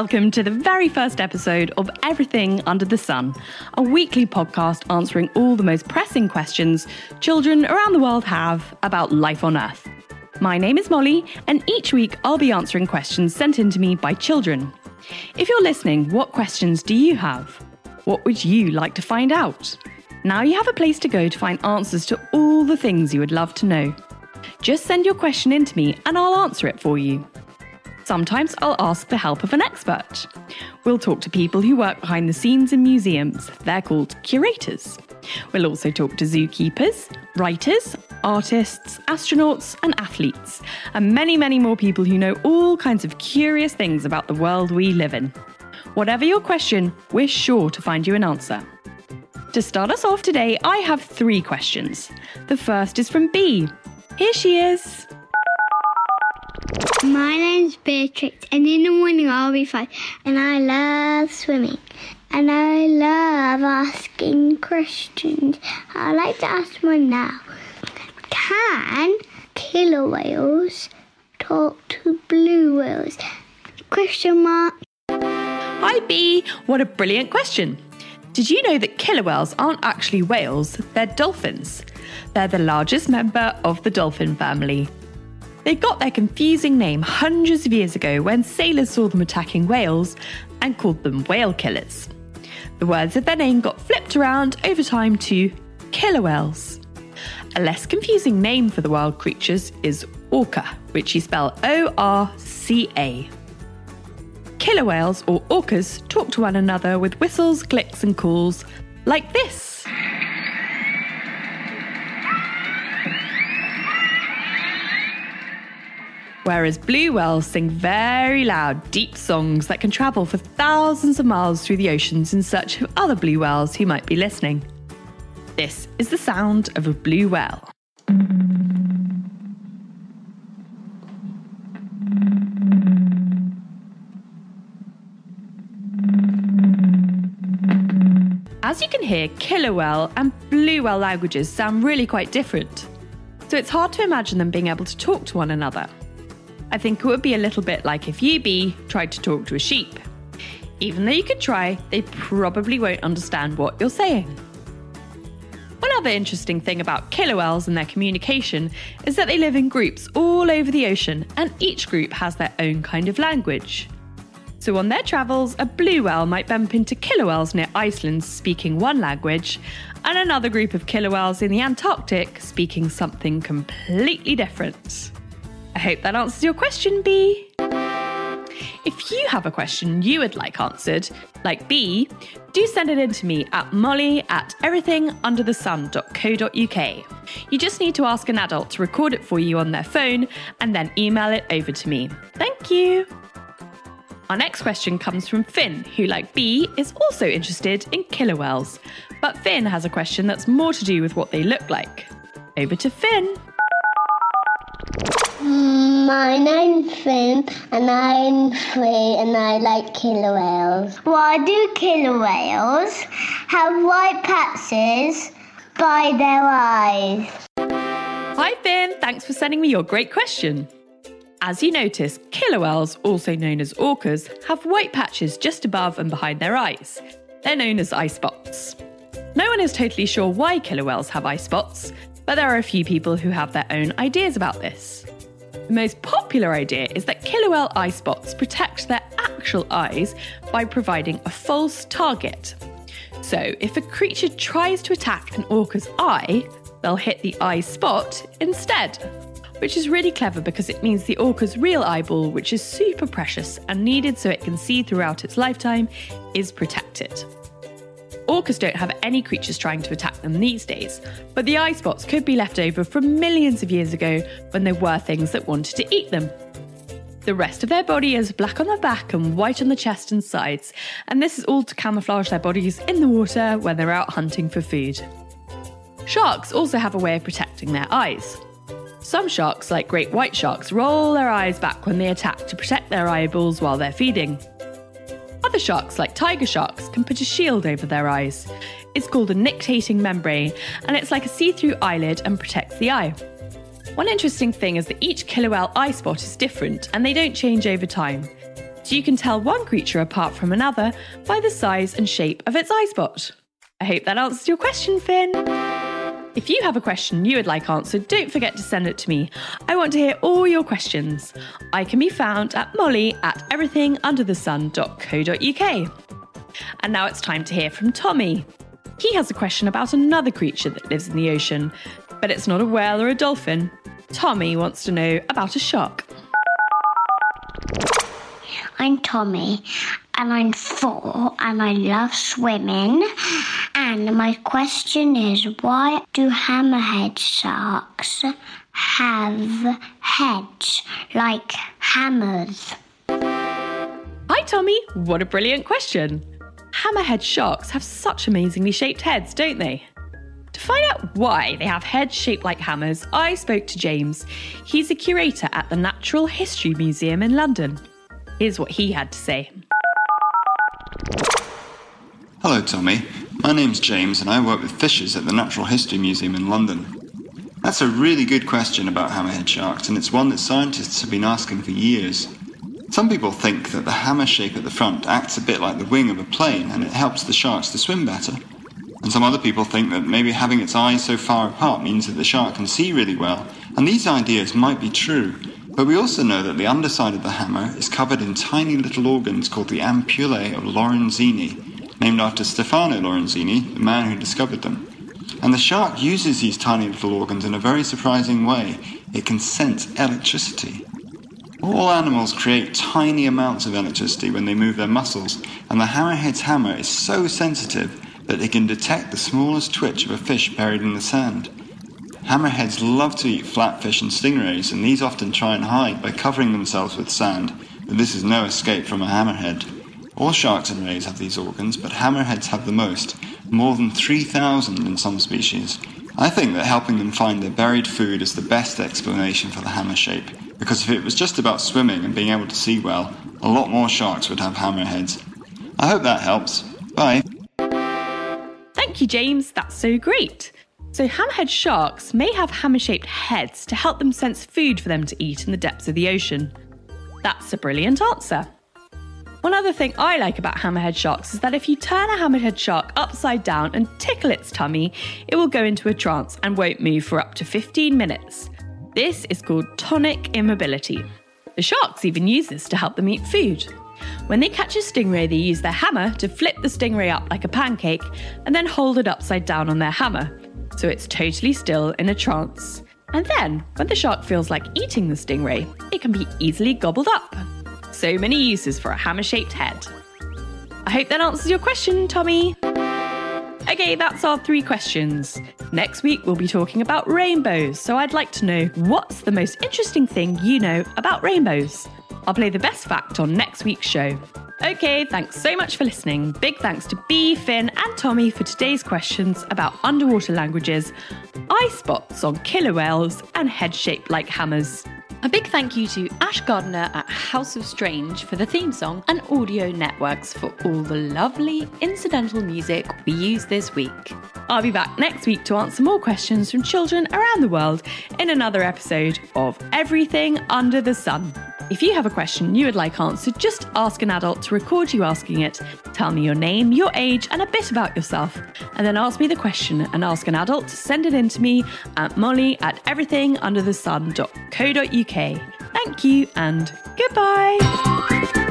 welcome to the very first episode of Everything Under the Sun, a weekly podcast answering all the most pressing questions children around the world have about life on Earth. My name is Molly, and each week I'll be answering questions sent in to me by children. If you're listening, what questions do you have? What would you like to find out? Now you have a place to go to find answers to all the things you would love to know. Just send your question in to me and I'll answer it for you. Sometimes I'll ask the help of an expert. We'll talk to people who work behind the scenes in museums. They're called curators. We'll also talk to zookeepers, writers, artists, astronauts, and athletes, and many, many more people who know all kinds of curious things about the world we live in. Whatever your question, we're sure to find you an answer. To start us off today, I have three questions. The first is from Bea. Here she is. My name's Beatrix, and in the morning I'll be fine. And I love swimming, and I love asking questions. I'd like to ask one now. Can killer whales talk to blue whales? Question mark. Hi Bea, what a brilliant question. Did you know that killer whales aren't actually whales, they're dolphins? They're the largest member of the dolphin family. They got their confusing name hundreds of years ago when sailors saw them attacking whales and called them whale killers. The words of their name got flipped around over time to killer whales. A less confusing name for the wild creatures is orca, which you spell O R C A. Killer whales or orcas talk to one another with whistles, clicks, and calls like this. Whereas blue whales sing very loud, deep songs that can travel for thousands of miles through the oceans in search of other blue whales who might be listening. This is the sound of a blue whale. As you can hear, killer whale and blue whale languages sound really quite different. So it's hard to imagine them being able to talk to one another. I think it would be a little bit like if you Bea tried to talk to a sheep. Even though you could try, they probably won't understand what you're saying. One other interesting thing about killer whales and their communication is that they live in groups all over the ocean, and each group has their own kind of language. So, on their travels, a blue whale might bump into killer whales near Iceland speaking one language, and another group of killer whales in the Antarctic speaking something completely different. I hope that answers your question, Bea. If you have a question you would like answered, like Bea, do send it in to me at molly at everythingunderthesun.co.uk. You just need to ask an adult to record it for you on their phone and then email it over to me. Thank you. Our next question comes from Finn, who, like Bea, is also interested in killer whales. But Finn has a question that's more to do with what they look like. Over to Finn. My name's Finn, and I'm three, and I like killer whales. Why do killer whales have white patches by their eyes? Hi, Finn. Thanks for sending me your great question. As you notice, killer whales, also known as orcas, have white patches just above and behind their eyes. They're known as eye spots. No one is totally sure why killer whales have eye spots, but there are a few people who have their own ideas about this. The most popular idea is that whale eye spots protect their actual eyes by providing a false target. So, if a creature tries to attack an orca's eye, they'll hit the eye spot instead. Which is really clever because it means the orca's real eyeball, which is super precious and needed so it can see throughout its lifetime, is protected. Orcas don't have any creatures trying to attack them these days, but the eye spots could be left over from millions of years ago when there were things that wanted to eat them. The rest of their body is black on the back and white on the chest and sides, and this is all to camouflage their bodies in the water when they're out hunting for food. Sharks also have a way of protecting their eyes. Some sharks, like great white sharks, roll their eyes back when they attack to protect their eyeballs while they're feeding. Other sharks, like tiger sharks, can put a shield over their eyes. It's called a nictitating membrane, and it's like a see through eyelid and protects the eye. One interesting thing is that each killer whale eye spot is different and they don't change over time. So you can tell one creature apart from another by the size and shape of its eye spot. I hope that answers your question, Finn. If you have a question you would like answered, don't forget to send it to me. I want to hear all your questions. I can be found at molly at everythingunderthesun.co.uk. And now it's time to hear from Tommi. He has a question about another creature that lives in the ocean, but it's not a whale or a dolphin. Tommi wants to know about a shark. I'm Tommi, and I'm four, and I love swimming. And my question is why do hammerhead sharks have heads like hammers? Hi, Tommi. What a brilliant question. Hammerhead sharks have such amazingly shaped heads, don't they? To find out why they have heads shaped like hammers, I spoke to James. He's a curator at the Natural History Museum in London. Here's what he had to say. Hello, Tommi. My name's James, and I work with fishers at the Natural History Museum in London. That's a really good question about hammerhead sharks, and it's one that scientists have been asking for years. Some people think that the hammer shape at the front acts a bit like the wing of a plane and it helps the sharks to swim better. And some other people think that maybe having its eyes so far apart means that the shark can see really well. And these ideas might be true, but we also know that the underside of the hammer is covered in tiny little organs called the ampullae of Lorenzini, named after Stefano Lorenzini, the man who discovered them. And the shark uses these tiny little organs in a very surprising way. It can sense electricity. All animals create tiny amounts of electricity when they move their muscles, and the hammerhead's hammer is so sensitive that it can detect the smallest twitch of a fish buried in the sand. Hammerheads love to eat flatfish and stingrays, and these often try and hide by covering themselves with sand, but this is no escape from a hammerhead. All sharks and rays have these organs, but hammerheads have the most, more than 3,000 in some species. I think that helping them find their buried food is the best explanation for the hammer shape, because if it was just about swimming and being able to see well, a lot more sharks would have hammerheads. I hope that helps. Bye. Thank you, James. That's so great. So, hammerhead sharks may have hammer shaped heads to help them sense food for them to eat in the depths of the ocean. That's a brilliant answer. One other thing I like about hammerhead sharks is that if you turn a hammerhead shark upside down and tickle its tummy, it will go into a trance and won't move for up to 15 minutes. This is called tonic immobility. The sharks even use this to help them eat food. When they catch a stingray, they use their hammer to flip the stingray up like a pancake and then hold it upside down on their hammer so it's totally still in a trance. And then, when the shark feels like eating the stingray, it can be easily gobbled up. So many uses for a hammer shaped head. I hope that answers your question, Tommi. Okay, that's our three questions. Next week, we'll be talking about rainbows, so I'd like to know what's the most interesting thing you know about rainbows? I'll play the best fact on next week's show. Okay, thanks so much for listening. Big thanks to Bea, Finn, and Tommi for today's questions about underwater languages, eye spots on killer whales, and head shaped like hammers. A big thank you to Ash Gardner at House of Strange for the theme song and Audio Networks for all the lovely incidental music we use this week. I'll be back next week to answer more questions from children around the world in another episode of Everything Under the Sun. If you have a question you would like answered, just ask an adult to record you asking it. Tell me your name, your age, and a bit about yourself. And then ask me the question and ask an adult to send it in to me at molly at everythingunderthesun.co.uk. Thank you and goodbye.